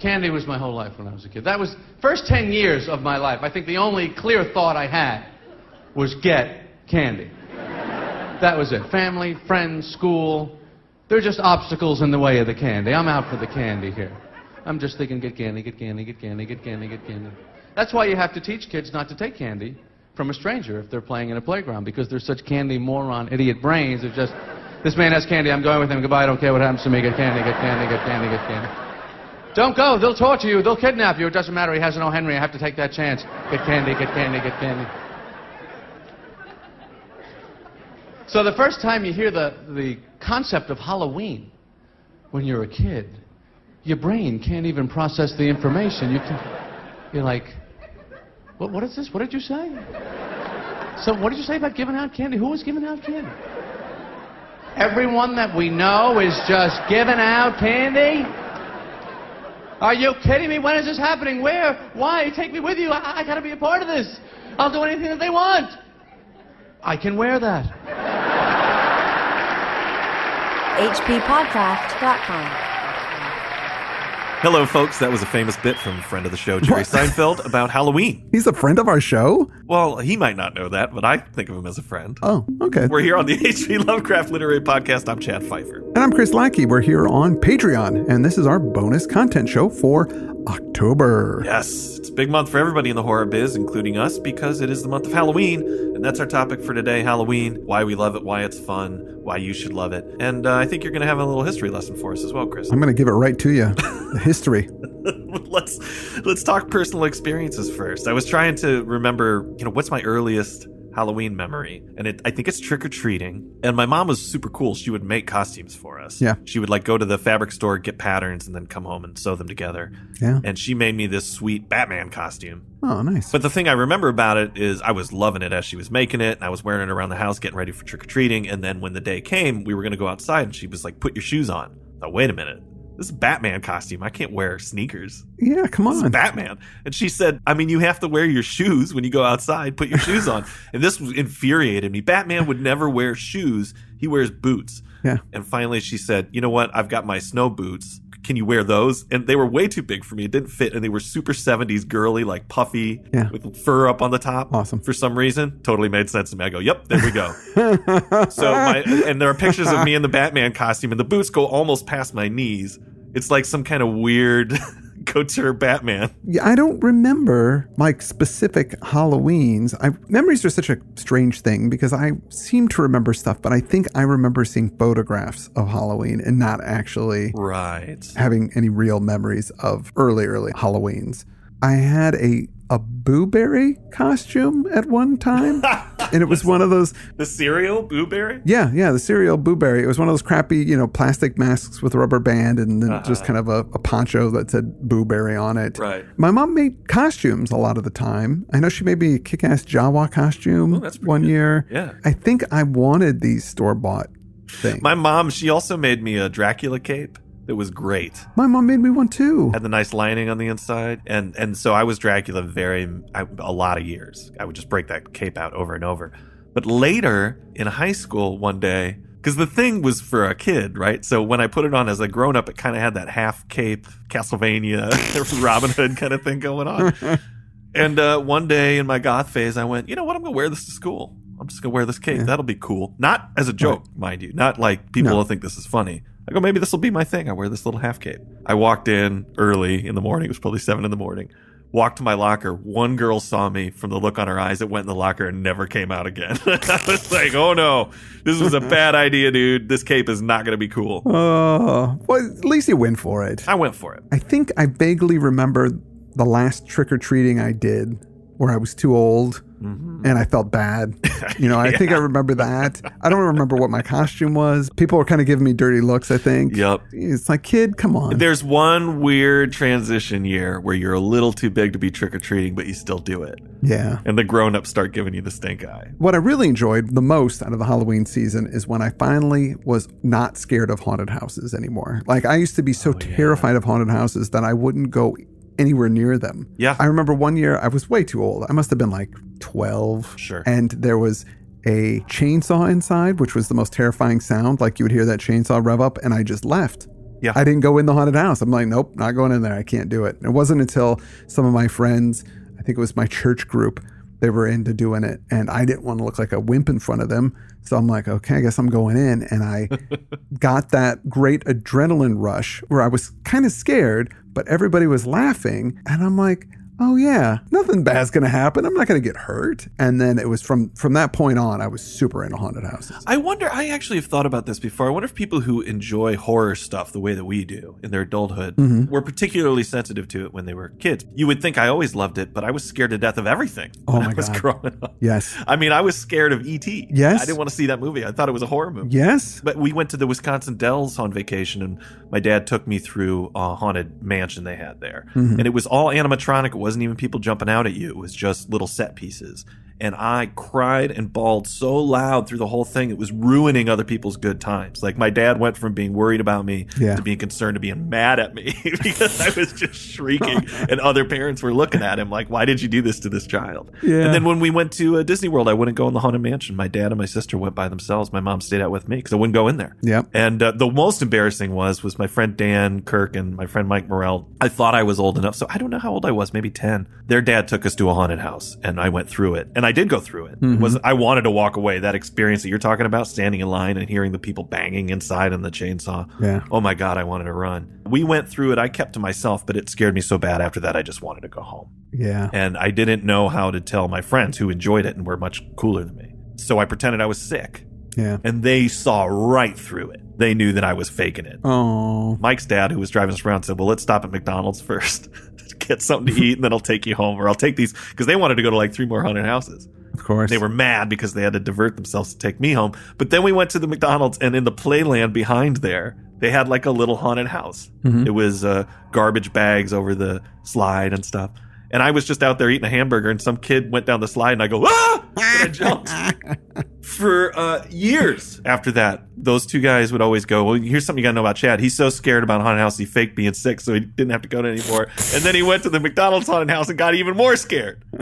Candy was my whole life when I was a kid. That was first 10 years of my life. I think the only clear thought I had was get candy. That was it. Family, friends, school. They're just obstacles in the way of the candy. I'm out for the candy here. I'm just thinking get candy, get candy, get candy, get candy, get candy. That's why you have to teach kids not to take candy from a stranger if they're playing in a playground because they're such candy moron idiot brains. They're just this man has candy, I'm going with him. Goodbye, I don't care what happens to me. Get candy, get candy, get candy, get candy. Don't go. They'll torture you. They'll kidnap you. It doesn't matter. He has no Henry. I have to take that chance. Get candy, get candy, get candy. So the first time you hear the, the concept of Halloween when you're a kid, your brain can't even process the information. You can, you're like, what, what is this? What did you say? So what did you say about giving out candy? Who was giving out candy? Everyone that we know is just giving out candy? Are you kidding me? When is this happening? Where? Why? Take me with you. I, I gotta be a part of this. I'll do anything that they want. I can wear that. hppodcraft.com. Hello, folks. That was a famous bit from a friend of the show, Jerry? Seinfeld, about Halloween. He's a friend of our show? Well, he might not know that, but I think of him as a friend. Oh, okay. We're here on the H.P. Lovecraft Literary Podcast. I'm Chad Fifer. And I'm Chris Lackey. We're here on Patreon, and this is our bonus content show for October. Yes, it's a big month for everybody in the horror biz, including us, because it is the month of Halloween. And that's our topic for today Halloween, why we love it, why it's fun, why you should love it. And uh, I think you're going to have a little history lesson for us as well, Chris. I'm going to give it right to you. The history. let's let's talk personal experiences first. I was trying to remember, you know, what's my earliest Halloween memory, and it, I think it's trick or treating. And my mom was super cool. She would make costumes for us. Yeah. she would like go to the fabric store, get patterns, and then come home and sew them together. Yeah. And she made me this sweet Batman costume. Oh, nice. But the thing I remember about it is I was loving it as she was making it, and I was wearing it around the house, getting ready for trick or treating. And then when the day came, we were going to go outside, and she was like, "Put your shoes on." Thought, wait a minute. This is a Batman costume. I can't wear sneakers. Yeah, come This is on. Batman. And she said, I mean, you have to wear your shoes when you go outside. Put your shoes on. And this infuriated me. Batman would never wear shoes. He wears boots. Yeah. And finally she said, you know what? I've got my snow boots. Can you wear those? And they were way too big for me. It didn't fit. And they were super 70s girly, like puffy Yeah. with fur up on the top. Awesome. For some reason. Totally made sense to me. I go, yep, there we go. so my, and there are pictures of me in the Batman costume and the boots go almost past my knees. It's like some kind of weird couture Batman. Yeah, I don't remember like specific Halloweens. I memories are such a strange thing because I seem to remember stuff, but I think I remember seeing photographs of Halloween and not actually Right. having any real memories of early, early Halloweens. I had a a Booberry costume at one time, and it was one of those. The cereal, Blueberry? Yeah, yeah, the cereal Booberry. It was one of those crappy, you know, plastic masks with a rubber band, and then uh-huh. just kind of a, a poncho that said Booberry on it. Right. My mom made costumes a lot of the time. I know she made me a kick-ass Jawa costume Oh, one good. year. Yeah. I think I wanted these store-bought things. My mom, she also made me a Dracula cape that was great. My mom made me one too. Had the nice lining on the inside, and and so I was Dracula very I, a lot of years. I would just break that cape out over and over. But later in high school, one day, because the thing was for a kid, right? So when I put it on as a grown up, it kind of had that half cape Castlevania Robin Hood kind of thing going on. and uh, one day in my goth phase, I went, you know what? I'm gonna wear this to school. I'm just gonna wear this cape. That'll be cool. Not as a joke, mind you. Not like people No. will think this is funny. I go, maybe this will be my thing. I wear this little half cape. I walked in early in the morning. It was probably seven in the morning. Walked to my locker. One girl saw me from the look on her eyes. It went in the locker and never came out again. I was like, oh no, this was a bad idea, dude. This cape is not going to be cool. Oh, well, at least you went for it. I went for it. I think I vaguely remember the last trick or treating I did where I was too old Mm-hmm. and I felt bad. You know, I think I remember that. I don't remember what my costume was. People were kind of giving me dirty looks, I think. Yep. It's like, kid, come on. There's one weird transition year where you're a little too big to be trick or treating, but you still do it. yeah. And the grown ups start giving you the stink eye. What I really enjoyed the most out of the Halloween season is when I finally was not scared of haunted houses anymore. Like I used to be Oh, so terrified of haunted houses that I wouldn't go anywhere near them. Yeah. I remember one year I was way too old. I must have been like 12. Sure. And there was a chainsaw inside, which was the most terrifying sound. Like you would hear that chainsaw rev up, and I just left. Yeah. I didn't go in the haunted house. I'm like, nope, not going in there. I can't do it. And it wasn't until some of my friends, I think it was my church group, they were into doing it, and I didn't want to look like a wimp in front of them. So I'm like, okay, I guess I'm going in. And I got that great adrenaline rush where I was kind of scared, but everybody was laughing. And I'm like, oh yeah, nothing bad's gonna happen. I'm not gonna get hurt. And then it was from from that point on, I was super into haunted houses. I wonder, I actually have thought about this before. I wonder if people who enjoy horror stuff the way that we do in their adulthood Mm-hmm. were particularly sensitive to it when they were kids. You would think I always loved it, but I was scared to death of everything Oh when my I was God. growing up. Yes. I mean, I was scared of E.T. Yes. I didn't want to see that movie. I thought it was a horror movie. Yes. But we went to the Wisconsin Dells on vacation, and my dad took me through a haunted mansion they had there. Mm-hmm. And it was all animatronic. It wasn't even people jumping out at you, it was just little set pieces. And I cried and bawled so loud through the whole thing, it was ruining other people's good times. Like, my dad went from being worried about me Yeah. to being concerned to being mad at me because I was just shrieking, and other parents were looking at him like, why did you do this to this child? Yeah. And then when we went to uh, Disney World, I wouldn't go in the Haunted Mansion. My dad and my sister went by themselves. My mom stayed out with me because I wouldn't go in there. Yep. And uh, the most embarrassing was was my friend Dan Kirk and my friend Mike Morell. I thought I was old enough, so I don't know how old I was, maybe ten. Their dad took us to a haunted house, and I went through it, and I did go through it. It mm-hmm. was I wanted to walk away. That experience that you're talking about, standing in line and hearing the people banging inside on the chainsaw. Yeah. Oh my god, I wanted to run. We went through it. I kept to myself, but it scared me so bad after that. I just wanted to go home Yeah. and I didn't know how to tell my friends who enjoyed it and were much cooler than me. So I pretended I was sick, Yeah. and they saw right through it. They knew that I was faking it. Oh. Mike's dad, who was driving us around, said, "Well, let's stop at McDonald's first, get something to eat, and then I'll take you home, or I'll take these because they wanted to go to like three more haunted houses." Of course. They were mad because they had to divert themselves to take me home. But then we went to the McDonald's, and in the playland behind there, they had like a little haunted house. It was uh, garbage bags over the slide and stuff. And I was just out there eating a hamburger, and some kid went down the slide, and I go, ah! And I jumped. For uh, years after that, those two guys would always go, Well, here's something you gotta know about Chad. He's so scared about haunted house, he faked being sick, so he didn't have to go to anymore. And then he went to the McDonald's haunted house and got even more scared.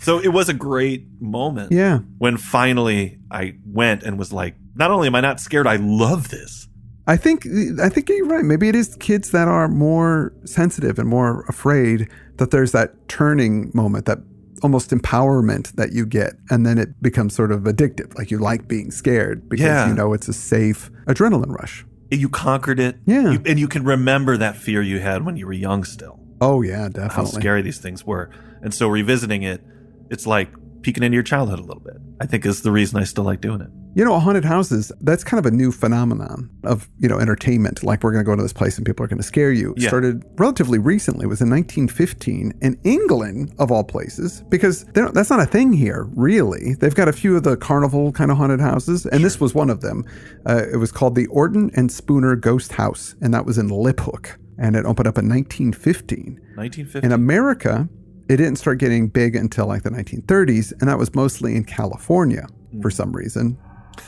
So it was a great moment yeah. when finally I went and was like, not only am I not scared, I love this. I think I think you're right. Maybe it is kids that are more sensitive and more afraid that there's that turning moment, that almost empowerment that you get, and then it becomes sort of addictive. Like you like being scared because Yeah. you know it's a safe adrenaline rush. You conquered it. Yeah. You- and you can remember that fear you had when you were young still, Oh yeah, definitely. how scary these things were. And so revisiting it, it's like peeking into your childhood a little bit. I think is the reason I still like doing it. You know, haunted houses, that's kind of a new phenomenon of, you know, entertainment. Like we're going to go to this place and people are going to scare you. It Yeah. started relatively recently. It was in 1915 in England, of all places, because that's not a thing here, really. They've got a few of the carnival kind of haunted houses, and this was one of them. Uh, it was called the Orton and Spooner Ghost House, and that was in Liphook. And it opened up in 1915. 1950. In America, it didn't start getting big until like the 1930s, and that was mostly in California for some reason.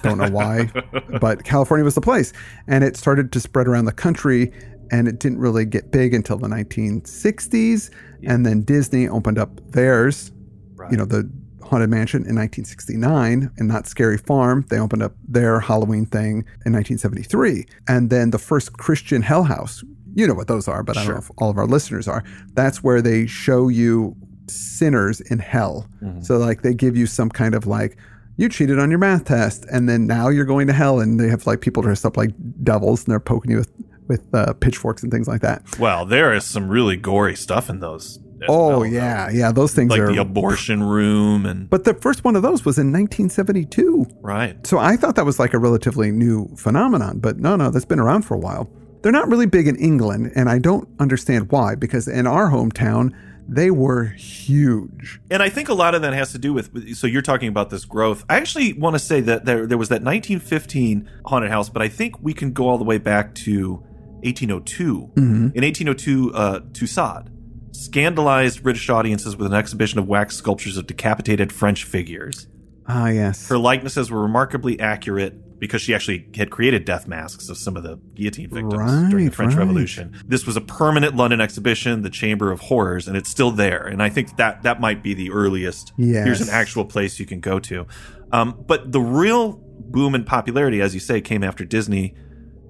Don't know why, but California was the place. And it started to spread around the country, and it didn't really get big until the 1960s. And then Disney opened up theirs, Right. you know, the Haunted Mansion in 1969, and Knott's Scary Farm. They opened up their Halloween thing in 1973. And then the first Christian Hell House, you know what those are, but I don't know if all of our listeners are. That's where they show you sinners in hell. So, like, they give you some kind of like, you cheated on your math test, and then now you're going to hell, and they have like people dressed up like devils, and they're poking you with with uh, pitchforks and things like that. well, there is some really gory stuff in those. Oh well, though. yeah, yeah, those things Like are. the abortion room and but the first one of those was in 1972. right. So I thought that was like a relatively new phenomenon, but no, no, that's been around for a while. They're not really big in England, and I don't understand why, because in our hometown, they were huge. And I think a lot of that has to do with. So you're talking about this growth. I actually want to say that there there was that 1915 haunted house, but I think we can go all the way back to 1802. In 1802, uh, Tussaud scandalized British audiences with an exhibition of wax sculptures of decapitated French figures. Ah, yes. Her likenesses were remarkably accurate because she actually had created death masks of some of the guillotine victims during the French right. Revolution. This was a permanent London exhibition, the Chamber of Horrors, and it's still there. And I think that that might be the earliest. Yes. Here's an actual place you can go to. Um, but the real boom in popularity, as you say, came after Disney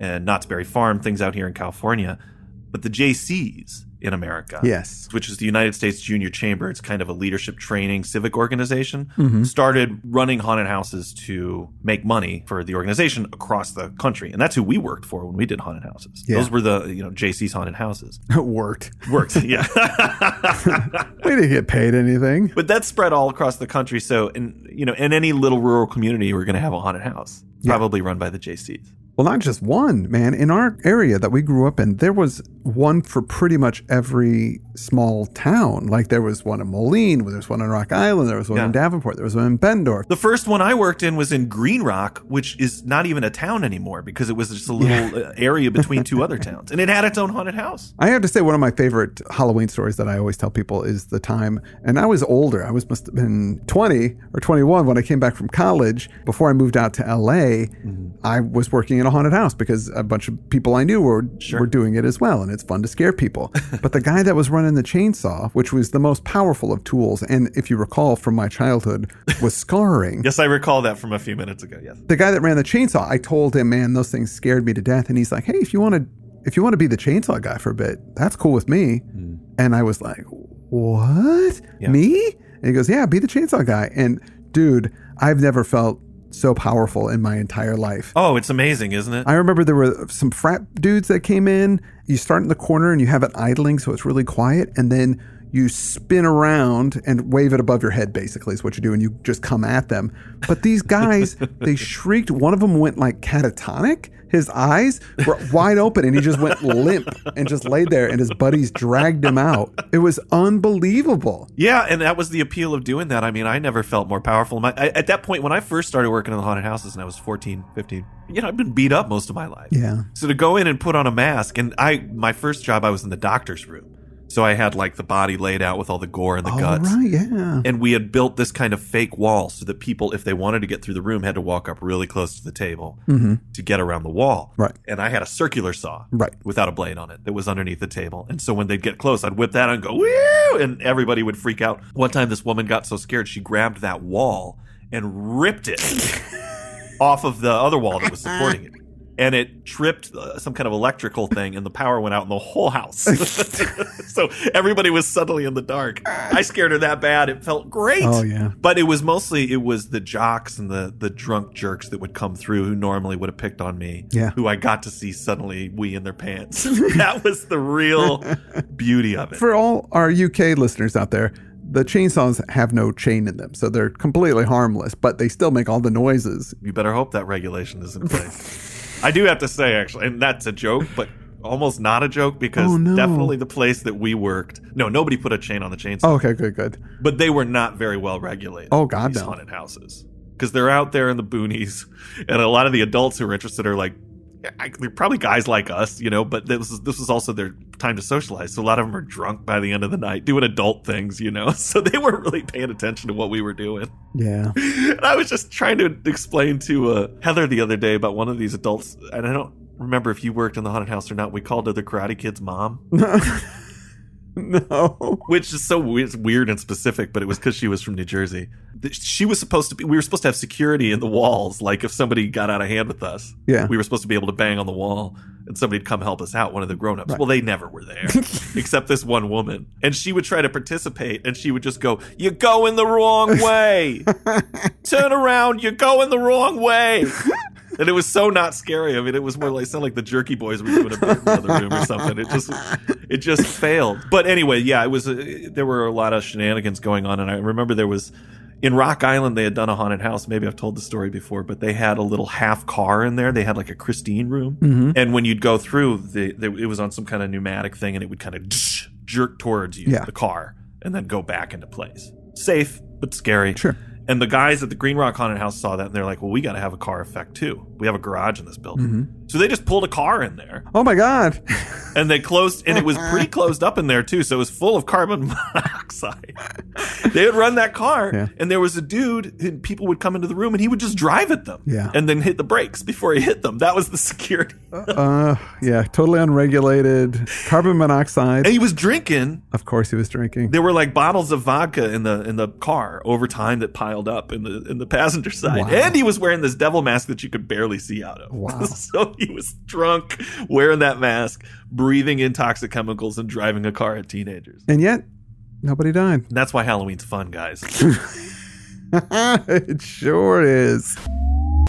and Knott's Berry Farm, things out here in California. But the Jaycees in America, Yes. which is the United States Junior Chamber, it's kind of a leadership training civic organization, Mm-hmm. started running haunted houses to make money for the organization across the country. And that's who we worked for when we did haunted houses. Yeah. Those were the, you know, JC's haunted houses. Worked. Worked, yeah. We didn't get paid anything. But that spread all across the country. So, in you know, in any little rural community, we're going to have a haunted house, Yeah. probably run by the Jaycees. Well, not just one, man. In our area that we grew up in, there was one for pretty much every small town. Like there was one in Moline, there was one in Rock Island, there was one in Davenport, there was one in Bettendorf. The first one I worked in was in Green Rock, which is not even a town anymore because it was just a little uh, area between two other towns, and it had its own haunted house. I have to say, one of my favorite Halloween stories that I always tell people is the time, and I was older. I was must have been 20 or 21 when I came back from college. Before I moved out to LA, I was working in a haunted house because a bunch of people I knew were, were doing it as well, and it's fun to scare people. but the guy that was running the chainsaw, which was the most powerful of tools, and if you recall from my childhood, was scarring. Yes, I recall that from a few minutes ago. Yes. the guy that ran the chainsaw, I told him, man, those things scared me to death. And he's like, hey, if you want to, if you want to be the chainsaw guy for a bit, that's cool with me. Hmm. And I was like, what? Yeah. Me? And he goes, yeah, be the chainsaw guy. And dude, I've never felt so powerful in my entire life. Oh, it's amazing, isn't it? I remember there were some frat dudes that came in. You start in the corner and you have it idling, so it's really quiet, and then you spin around and wave it above your head. Basically, is what you do, and you just come at them. But these guys, they shrieked. One of them went like catatonic. His eyes were wide open, and he just went limp and just laid there. And his buddies dragged him out. It was unbelievable. Yeah, and that was the appeal of doing that. I mean, I never felt more powerful. My, I, at that point, when I first started working in the haunted houses and I was 14, 15, you know, I've been beat up most of my life. Yeah. So to go in and put on a mask, and I, my first job, I was in the doctor's room. So I had like the body laid out with all the gore and the All guts. right. Yeah. And we had built this kind of fake wall so that people, if they wanted to get through the room, had to walk up really close to the table mm-hmm. to get around the wall. Right. And I had a circular saw. Right. Without a blade on it that was underneath the table. And so when they'd get close, I'd whip that and go, woo! And everybody would freak out. One time this woman got so scared, she grabbed that wall and ripped it off of the other wall that was supporting it. And it tripped uh, some kind of electrical thing, and the power went out in the whole house. so everybody was suddenly in the dark. I scared her that bad; it felt great. Oh, yeah. But it was mostly it was the jocks and the the drunk jerks that would come through who normally would have picked on me. Yeah. Who I got to see suddenly wee in their pants. that was the real beauty of it. For all our UK listeners out there, the chainsaws have no chain in them, so they're completely harmless, but they still make all the noises. You better hope that regulation is in place. I do have to say, actually, and that's a joke, but almost not a joke because Oh, no. definitely the place that we worked. No, nobody put a chain on the chainsaw, Oh, okay, good, good. but they were not very well regulated. Oh, God, these no. haunted houses because they're out there in the boonies, and a lot of the adults who are interested are like. I, they're probably guys like us, you know, but this is this is also their time to socialize. So a lot of them are drunk by the end of the night, doing adult things, you know. So they weren't really paying attention to what we were doing. Yeah. And I was just trying to explain to uh, Heather the other day about one of these adults, and I don't remember if you worked in the haunted house or not. We called her the Karate Kid's mom, no. which is so weird and specific, but it was because she was from New Jersey. She was supposed to be. We were supposed to have security in the walls, like if somebody got out of hand with us. Yeah. we were supposed to be able to bang on the wall, and somebody'd come help us out. One of the grown-ups. Well, they never were there, except this one woman, and she would try to participate, and she would just go, "You're going the wrong way." turn around, you're going the wrong way. And it was so not scary. I mean, it was more like sound like the Jerky Boys were doing a bit in the other room or something. It just, it just failed. But anyway, yeah, it was. A, there were a lot of shenanigans going on, and I remember there was in Rock Island they had done a haunted house. Maybe I've told the story before, but they had a little half car in there. They had like a Christine room, mm-hmm. and when you'd go through, the, the, it was on some kind of pneumatic thing, and it would kind of jerk towards you, Yeah. the car, and then go back into place. Safe but scary. Sure. And the guys at the Green Rock Haunted House saw that and they're like, well, we got to have a car effect too. We have a garage in this building. Mm-hmm. So they just pulled a car in there Oh my God. and they closed, and it was pretty closed up in there too. So it was full of carbon monoxide. they would run that car, Yeah. and there was a dude, and people would come into the room, and he would just drive at them, Yeah. and then hit the brakes before he hit them. That was the security. Uh, yeah, totally unregulated. Carbon monoxide. And he was drinking. Of course, he was drinking. There were like bottles of vodka in the in the car over time that piled up in the in the passenger side, Wow. and he was wearing this devil mask that you could barely see out of. Wow. so he was drunk, wearing that mask, breathing in toxic chemicals, and driving a car at teenagers. And yet, nobody died. And that's why Halloween's fun, guys. it sure is.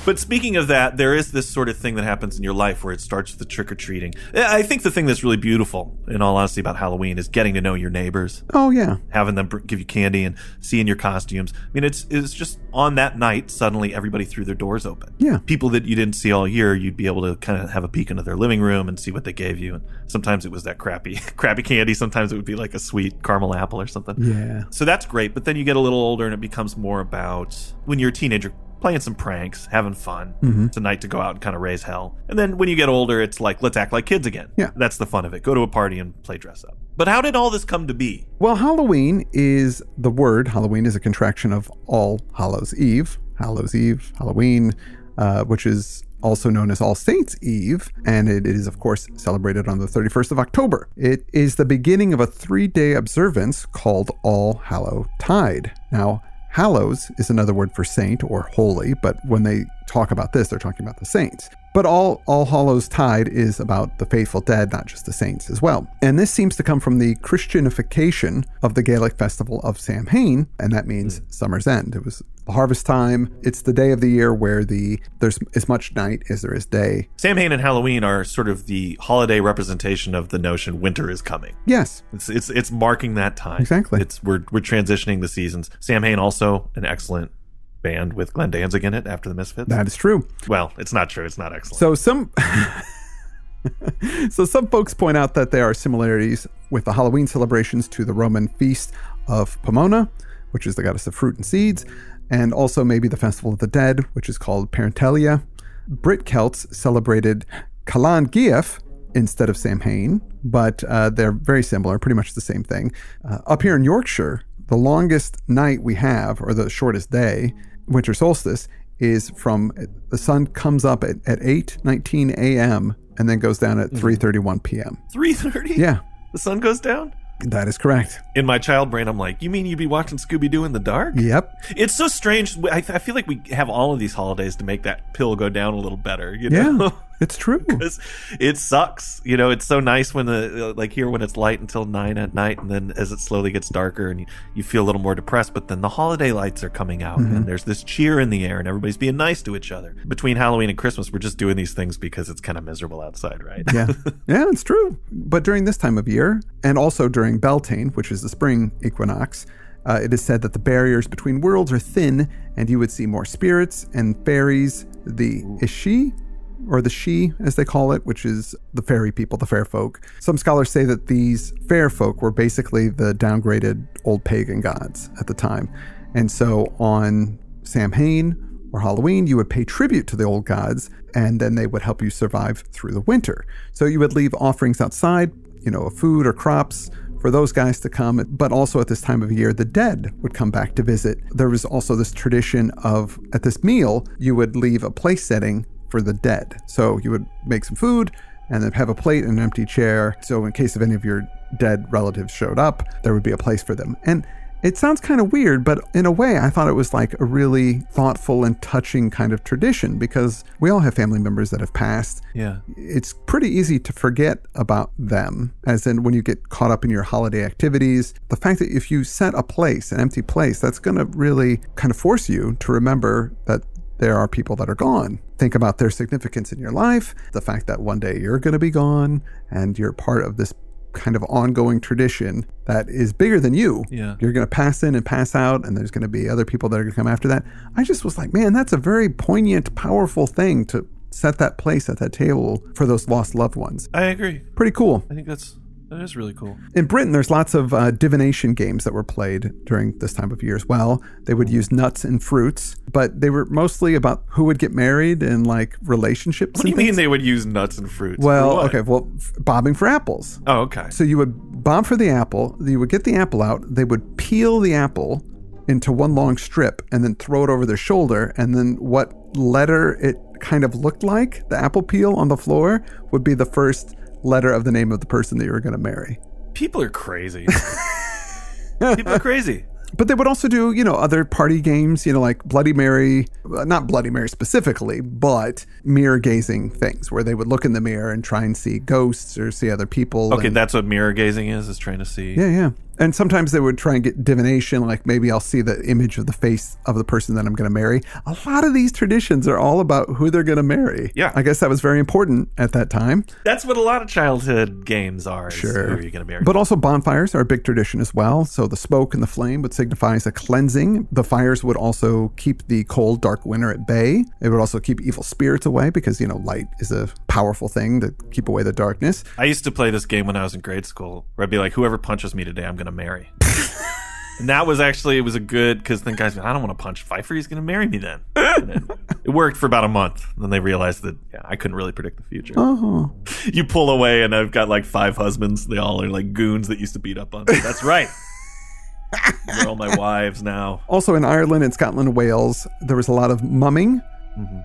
But speaking of that, there is this sort of thing that happens in your life where it starts with the trick or treating. I think the thing that's really beautiful, in all honesty, about Halloween is getting to know your neighbors, Oh, yeah. having them give you candy and seeing your costumes. I mean, it's it's just on that night suddenly everybody threw their doors open. Yeah. people that you didn't see all year, you'd be able to kind of have a peek into their living room and see what they gave you. And sometimes it was that crappy crappy candy. Sometimes it would be like a sweet caramel apple or something. Yeah. So that's great, but then you get a little older and it becomes more about when you're a teenager playing some pranks, having fun. Mm-hmm. It's a night to go out and kind of raise hell. And then when you get older, it's like, let's act like kids again. Yeah. That's the fun of it. Go to a party and play dress up. But how did all this come to be? Well, Halloween is the word. Halloween is a contraction of All Hallows Eve, Hallows Eve, Halloween, uh, which is also known as All Saints Eve, and it is, of course, celebrated on the 31st of October. It is the beginning of a three day observance called All Hallow Tide. Now, Hallows is another word for saint or holy, but when they talk about this, they're talking about the saints. But all All Hallows Tide is about the faithful dead, not just the saints as well. And this seems to come from the Christianification of the Gaelic festival of Samhain, and that means hmm. summer's end. It was harvest time. It's the day of the year where the there's as much night as there is day. Samhain and Halloween are sort of the holiday representation of the notion winter is coming. Yes, It's it's it's marking that time. Exactly. It's we're we're transitioning the seasons. Samhain also an excellent band with Glenn Danzig in it after the Misfits. that is true. well, it's not true. It's not excellent. So some So some folks point out that there are similarities with the Halloween celebrations to the Roman feast of Pomona, which is the goddess of fruit and seeds, and also maybe the festival of the dead, which is called Parentalia. Brit Celts celebrated Calan Gaeaf instead of Samhain, but uh, they're very similar, pretty much the same thing. Uh, up here in Yorkshire, the longest night we have, or the shortest day, winter solstice, is from the sun comes up at, at 8 19 a.m. and then goes down at 3:31 p.m. Three thirty. Yeah, The sun goes down. That is correct. In my child brain, I'm like, you mean you'd be watching Scooby Doo in the dark? Yep. It's so strange. I, I feel like we have all of these holidays to make that pill go down a little better. You Yeah, know. it's true. 'Cause it sucks. You know, it's so nice when the like here when it's light until nine at night, and then as it slowly gets darker, and you, you feel a little more depressed. But then the holiday lights are coming out, and there's this cheer in the air, and everybody's being nice to each other. Between Halloween and Christmas, we're just doing these things because it's kind of miserable outside, right? Yeah, yeah, it's true. But during this time of year, and also during Beltane, which is the spring equinox, uh, it is said that the barriers between worlds are thin, and you would see more spirits and fairies. The Ishi, or the She, as they call it, which is the fairy people, the fair folk. Some scholars say that these fair folk were basically the downgraded old pagan gods at the time. And so on Samhain or Halloween, you would pay tribute to the old gods, and then they would help you survive through the winter. So you would leave offerings outside, you know, of food or crops for those guys to come. But also at this time of year, the dead would come back to visit. There was also this tradition of at this meal, you would leave a place setting for the dead. So you would make some food and then have a plate and an empty chair. So in case of any of your dead relatives showed up, there would be a place for them. And it sounds kind of weird, but in a way, I thought it was like a really thoughtful and touching kind of tradition because we all have family members that have passed. Yeah. It's pretty easy to forget about them, as in when you get caught up in your holiday activities. The fact that if you set a place, an empty place, that's going to really kind of force you to remember that there are people that are gone. Think about their significance in your life, the fact that one day you're going to be gone and you're part of this kind of ongoing tradition that is bigger than you. Yeah. You're going to pass in and pass out, and there's going to be other people that are going to come after that. I just was like, man, that's a very poignant, powerful thing to set that place at that table for those lost loved ones. I agree. Pretty cool. I think that's That is really cool. In Britain, there's lots of uh, divination games that were played during this time of year as well. They would use nuts and fruits, but they were mostly about who would get married and like relationships. What do you and mean they would use nuts and fruits? Well, okay, well, f- bobbing for apples. Oh, okay. So you would bob for the apple. You would get the apple out. They would peel the apple into one long strip and then throw it over their shoulder. And then what letter it kind of looked like, the apple peel on the floor, would be the first letter of the name of the person that you were going to marry. People are crazy. People are crazy. But they would also do, you know, other party games, you know, like Bloody Mary, uh, not Bloody Mary specifically, but mirror gazing things where they would look in the mirror and try and see ghosts or see other people. Okay, and- that's what mirror gazing is, is trying to see. Yeah, yeah. And sometimes they would try and get divination, like maybe I'll see the image of the face of the person that I'm going to marry. A lot of these traditions are all about who they're going to marry. Yeah. I guess that was very important at that time. That's what a lot of childhood games are. Sure. Who are you going to marry? But also bonfires are a big tradition as well. So the smoke and the flame would signify as a cleansing. The fires would also keep the cold, dark winter at bay. It would also keep evil spirits away because, you know, light is a powerful thing to keep away the darkness. I used to play this game when I was in grade school where I'd be like, whoever punches me today, I'm going to marry. and that was actually, it was a good, because then guys, I don't want to punch Fifer. He's going to marry me then. It worked for about a month. Then they realized that yeah, I couldn't really predict the future. Oh. You pull away, and I've got like five husbands. They all are like goons that used to beat up on me. That's right. They're all my wives now. Also in Ireland and Scotland Wales, there was a lot of mumming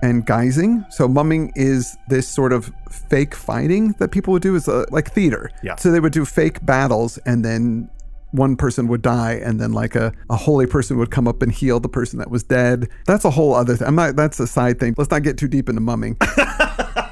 and guising. So mumming is this sort of fake fighting that people would do is uh, like theater. Yeah. So they would do fake battles and then one person would die and then like a, a holy person would come up and heal the person that was dead. That's a whole other thing. I'm not that's a side thing. Let's not get too deep into mumming.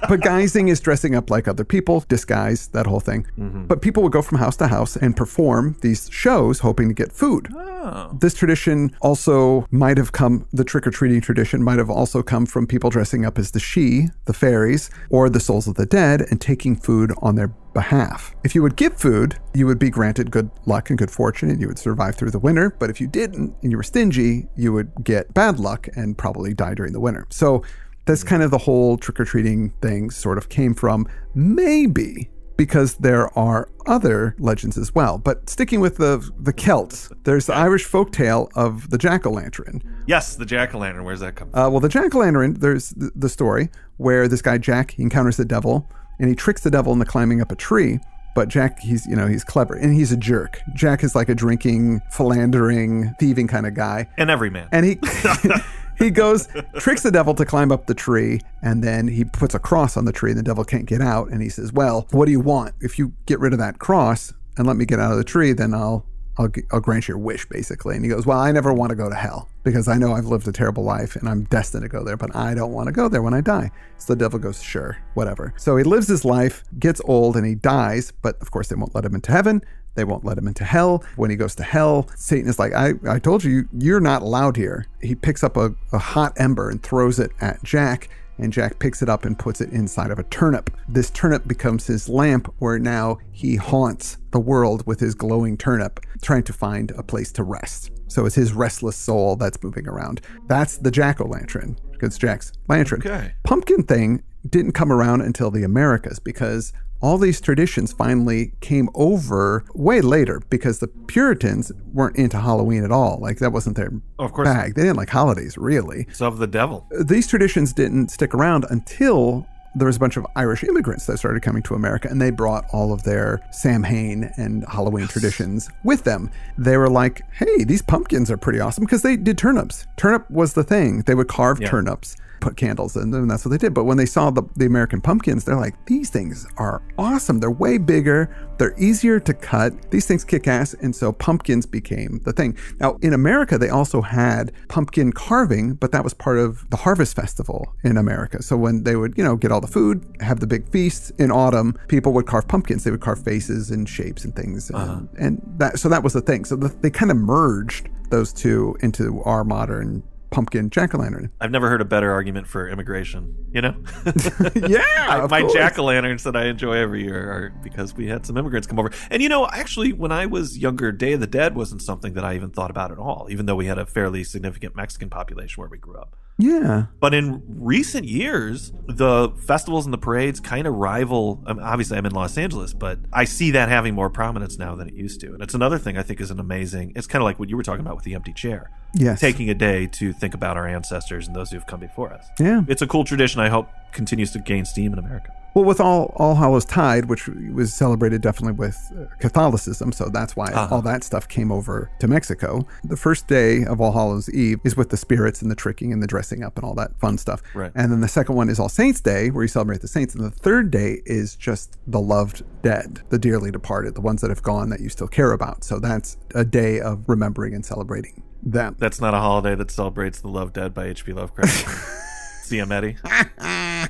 but guising is dressing up like other people, disguise, that whole thing. Mm-hmm. But people would go from house to house and perform these shows hoping to get food. Oh. This tradition also might have come, the trick or treating tradition might have also come from people dressing up as the she, the fairies, or the souls of the dead and taking food on their behalf. If you would give food, you would be granted good luck and good fortune and you would survive through the winter. But if you didn't and you were stingy, you would get bad luck and probably die during the winter. So that's kind of the whole trick or treating thing sort of came from. Maybe because there are other legends as well. But sticking with the the Celts, there's the Irish folktale of the jack o' lantern. Yes, the jack o' lantern. Where's that come from? Uh, well, the jack o' lantern, there's the, the story where this guy Jack he encounters the devil and he tricks the devil into climbing up a tree. But Jack, he's you know he's clever and he's a jerk. Jack is like a drinking, philandering, thieving kind of guy. and every man. And he he goes, tricks the devil to climb up the tree, and then he puts a cross on the tree, and the devil can't get out. And he says, "Well, what do you want? If you get rid of that cross and let me get out of the tree, then I'll." I'll, I'll grant your wish, basically. And he goes, Well, I never want to go to hell because I know I've lived a terrible life and I'm destined to go there, but I don't want to go there when I die. So the devil goes, Sure, whatever. So he lives his life, gets old, and he dies. But of course, they won't let him into heaven. They won't let him into hell. When he goes to hell, Satan is like, I, I told you, you're not allowed here. He picks up a, a hot ember and throws it at Jack, and Jack picks it up and puts it inside of a turnip. This turnip becomes his lamp, where now he haunts the world with his glowing turnip, trying to find a place to rest. So it's his restless soul that's moving around. That's the jack o' lantern, because Jack's lantern. Okay. Pumpkin thing didn't come around until the Americas because all these traditions finally came over way later because the Puritans weren't into Halloween at all. Like that wasn't their of course. bag. They didn't like holidays really. It's of the devil. These traditions didn't stick around until there was a bunch of Irish immigrants that started coming to America and they brought all of their Samhain and Halloween traditions with them. They were like, hey, these pumpkins are pretty awesome because they did turnips. Turnip was the thing. They would carve Yeah. turnips, put candles in them, and that's what they did. But when they saw the, the American pumpkins, they're like, these things are awesome. They're way bigger. They're easier to cut. These things kick ass. And so pumpkins became the thing. Now, in America, they also had pumpkin carving, but that was part of the harvest festival in America. So when they would, you know, get all the food, have the big feasts in autumn, people would carve pumpkins. They would carve faces and shapes and things. And, uh-huh. and that, so that was the thing. So the, they kind of merged those two into our modern pumpkin jack o' lantern. I've never heard a better argument for immigration. You know, yeah, I- my jack o' lanterns that I enjoy every year are because we had some immigrants come over. And you know, actually, when I was younger, Day of the Dead wasn't something that I even thought about at all. Even though we had a fairly significant Mexican population where we grew up. Yeah. But in recent years, the festivals and the parades kind of rival. I mean, obviously, I'm in Los Angeles, but I see that having more prominence now than it used to. And it's another thing I think is an amazing. It's kind of like what you were talking about with the empty chair. Yes. Taking a day to think about our ancestors and those who have come before us. Yeah. It's a cool tradition. I hope continues to gain steam in America. Well, with all All Hallows Tide, which was celebrated definitely with uh, Catholicism, so that's why Uh-huh. all that stuff came over to Mexico. The first day of All Hallows Eve is with the spirits and the tricking and the dressing up and all that fun stuff. Right. And then the second one is All Saints Day, where you celebrate the saints. And the third day is just the loved dead, the dearly departed, the ones that have gone that you still care about. So that's a day of remembering and celebrating them. That's not a holiday that celebrates the Loved Dead by H.P. Lovecraft. C.M. Eddy.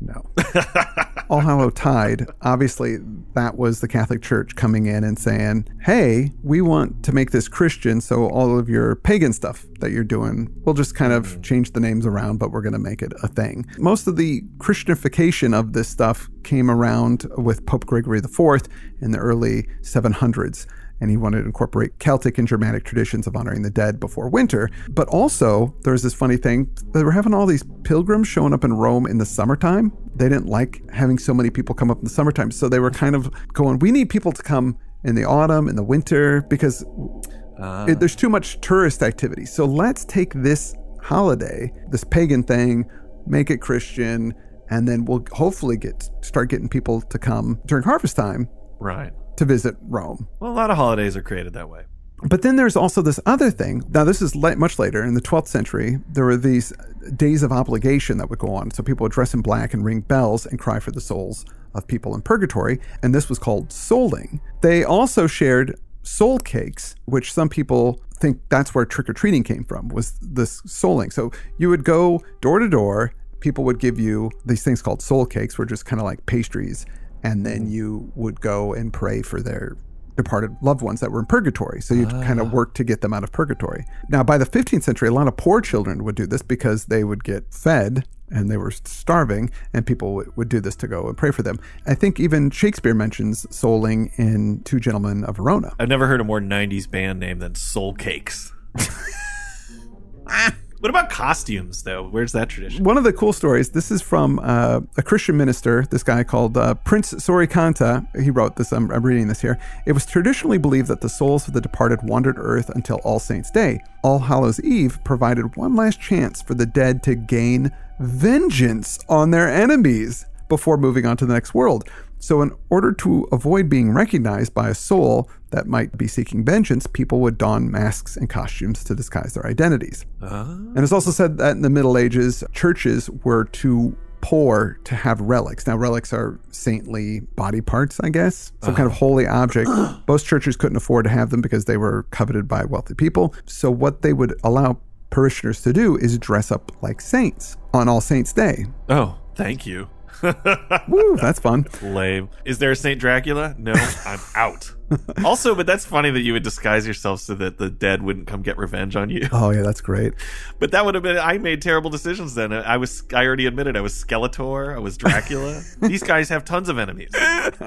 No. All Hallow Tide, obviously, that was the Catholic Church coming in and saying, hey, we want to make this Christian, so all of your pagan stuff that you're doing, we'll just kind of change the names around, but we're going to make it a thing. Most of the Christianification of this stuff came around with Pope Gregory IV in the early 700s and he wanted to incorporate Celtic and Germanic traditions of honoring the dead before winter. But also, there's this funny thing they were having all these pilgrims showing up in Rome in the summertime. They didn't like having so many people come up in the summertime, so they were kind of going, "We need people to come in the autumn, in the winter, because ah. it, there's too much tourist activity. So let's take this holiday, this pagan thing, make it Christian." And then we'll hopefully get start getting people to come during harvest time Right. To visit Rome. Well, a lot of holidays are created that way. But then there's also this other thing. Now, this is much later in the 12th century. There were these days of obligation that would go on. So people would dress in black and ring bells and cry for the souls of people in purgatory. And this was called souling. They also shared soul cakes, which some people think that's where trick or treating came from, was this souling. So you would go door to door. People would give you these things called soul cakes, which were just kind of like pastries. And then mm. you would go and pray for their departed loved ones that were in purgatory. So you'd kind of ah. work to get them out of purgatory. Now, by the 15th century, a lot of poor children would do this because they would get fed and they were starving, and people would, would do this to go and pray for them. I think even Shakespeare mentions souling in Two Gentlemen of Verona. I've never heard a more 90s band name than Soul Cakes. what about costumes, though? Where's that tradition? One of the cool stories, this is from uh, a Christian minister, this guy called uh, Prince Sorie Conteh. He wrote this, I'm, I'm reading this here. It was traditionally believed that the souls of the departed wandered earth until All Saints' Day. All Hallows' Eve provided one last chance for the dead to gain vengeance on their enemies before moving on to the next world. So, in order to avoid being recognized by a soul that might be seeking vengeance, people would don masks and costumes to disguise their identities. Ah. And it's also said that in the Middle Ages, churches were too poor to have relics. Now, relics are saintly body parts, I guess, some kind of uh-huh. holy object. Most churches couldn't afford to have them because they were coveted by wealthy people. So, what they would allow parishioners to do is dress up like saints on All Saints' Day. Oh, thank you. Woo, that's fun. Lame. Is there a Saint Dracula? No, I'm out. also, but that's funny that you would disguise yourself so that the dead wouldn't come get revenge on you. Oh, yeah, that's great. But that would have been. I made terrible decisions then. I was. I already admitted I was Skeletor. I was Dracula. These guys have tons of enemies.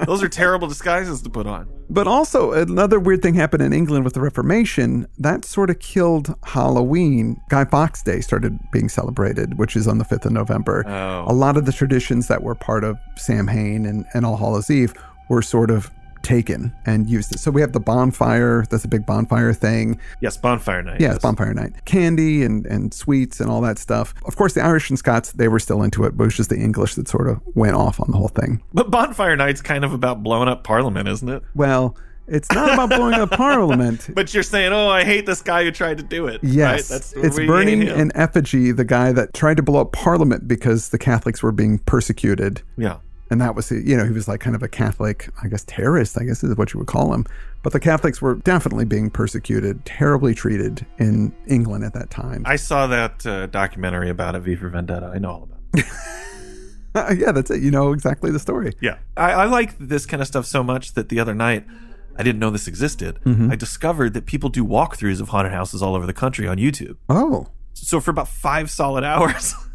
Those are terrible disguises to put on. But also, another weird thing happened in England with the Reformation. That sort of killed Halloween. Guy Fawkes Day started being celebrated, which is on the 5th of November. Oh. A lot of the traditions that were part of Samhain and, and All Hallows Eve were sort of taken and used. it. So we have the bonfire. That's a big bonfire thing. Yes, bonfire night. Yeah, it's bonfire night. Candy and, and sweets and all that stuff. Of course, the Irish and Scots, they were still into it, but it was just the English that sort of went off on the whole thing. But bonfire night's kind of about blowing up Parliament, isn't it? Well, it's not about blowing up Parliament. But you're saying, oh, I hate this guy who tried to do it. Yes, right? it's burning in effigy the guy that tried to blow up Parliament because the Catholics were being persecuted, Yeah. And that was you know he was like kind of a Catholic, I guess terrorist, I guess is what you would call him. But the Catholics were definitely being persecuted, terribly treated in England at that time. I saw that uh, documentary about it, V for Vendetta. I know all about it. Uh, yeah, that's it. You know exactly the story. Yeah. I, I like this kind of stuff so much that the other night, I didn't know this existed. Mm-hmm. I discovered that people do walkthroughs of haunted houses all over the country on YouTube. Oh, So for about five solid hours,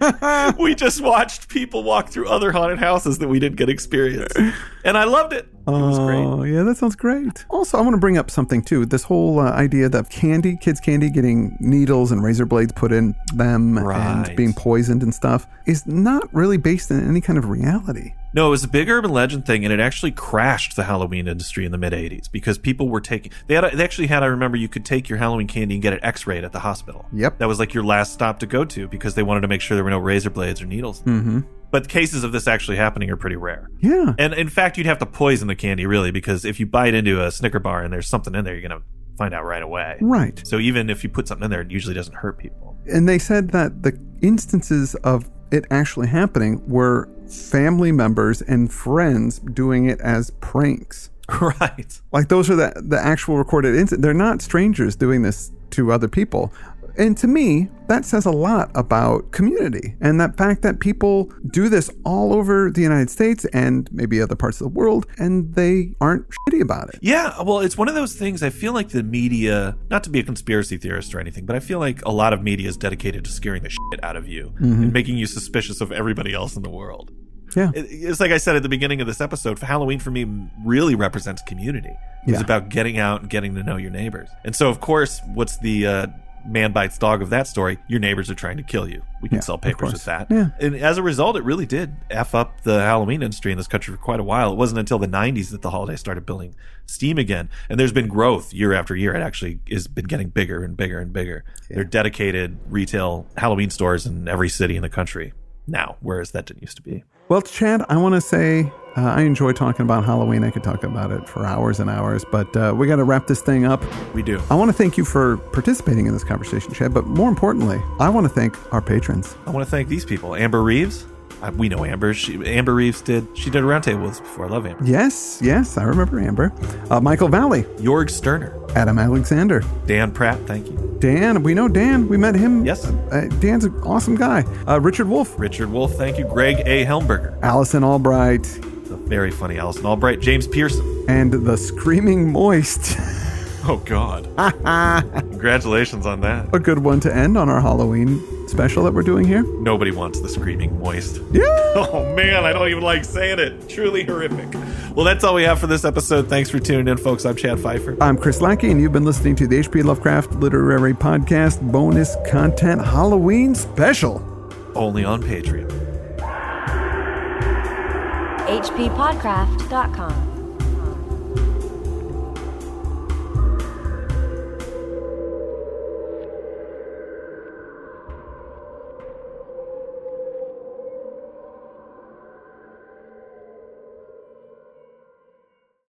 we just watched people walk through other haunted houses that we didn't get experience. And I loved it. It was great. Oh, yeah, that sounds great. Also, I want to bring up something too. This whole uh, idea that candy, kids' candy, getting needles and razor blades put in them Right. and being poisoned and stuff is not really based in any kind of reality. No, it was a big urban legend thing, and it actually crashed the Halloween industry in the mid '80s because people were taking. They had. A, they actually had. I remember you could take your Halloween candy and get it X-rayed at the hospital. Yep. That was like your last stop to go to because they wanted to make sure there were no razor blades or needles. Mm-hmm. But cases of this actually happening are pretty rare. Yeah. And in fact, you'd have to poison the candy really because if you bite into a Snicker bar and there's something in there, you're gonna find out right away. Right. So even if you put something in there, it usually doesn't hurt people. And they said that the instances of it actually happening were family members and friends doing it as pranks. right. Like those are the the actual recorded incidents. They're not strangers doing this to other people. And to me, that says a lot about community and that fact that people do this all over the United States and maybe other parts of the world and they aren't shitty about it. Yeah, well, it's one of those things. I feel like the media, not to be a conspiracy theorist or anything, but I feel like a lot of media is dedicated to scaring the shit out of you and making you suspicious of everybody else in the world. Yeah. It's like I said at the beginning of this episode, Halloween for me really represents community. It's Yeah. about getting out and getting to know your neighbors. And so, of course, what's the uh, man bites dog of that story? Your neighbors are trying to kill you. We can Yeah, sell papers with that. Yeah. And as a result, it really did F up the Halloween industry in this country for quite a while. It wasn't until the 90s that the holiday started building steam again. And there's been growth year after year. It actually has been getting bigger and bigger and bigger. There are dedicated retail Halloween stores in every city in the country now, whereas that didn't used to be. Well, Chad, I want to say uh, I enjoy talking about Halloween. I could talk about it for hours and hours, but uh, we got to wrap this thing up. We do. I want to thank you for participating in this conversation, Chad, but more importantly, I want to thank our patrons. I want to thank these people. Amber Reeves. We know Amber. She, Amber Reeves did. She did a roundtable with us before. I love Amber. Yes, yes, I remember Amber. Uh, Michael Valley, Jorg Sterner. Adam Alexander, Dan Pratt. Thank you. Dan, we know Dan. We met him. Yes. Uh, Dan's an awesome guy. Uh, Richard Wolf, Richard Wolf. Thank you. Greg A. Helmberger. Allison Albright, The very funny Allison Albright. James Pearson. and the Screaming Moist. Oh God. Congratulations on that. A good one to end on our Halloween special that we're doing here. Nobody wants the screaming moist. Yeah. Oh man, I don't even like saying it. Truly horrific. Well, that's all we have for this episode. Thanks for tuning in, folks. I'm Chad Fifer. I'm Chris Lackey, and you've been listening to the HP Lovecraft Literary Podcast bonus content Halloween special. Only on Patreon. hppodcraft.com.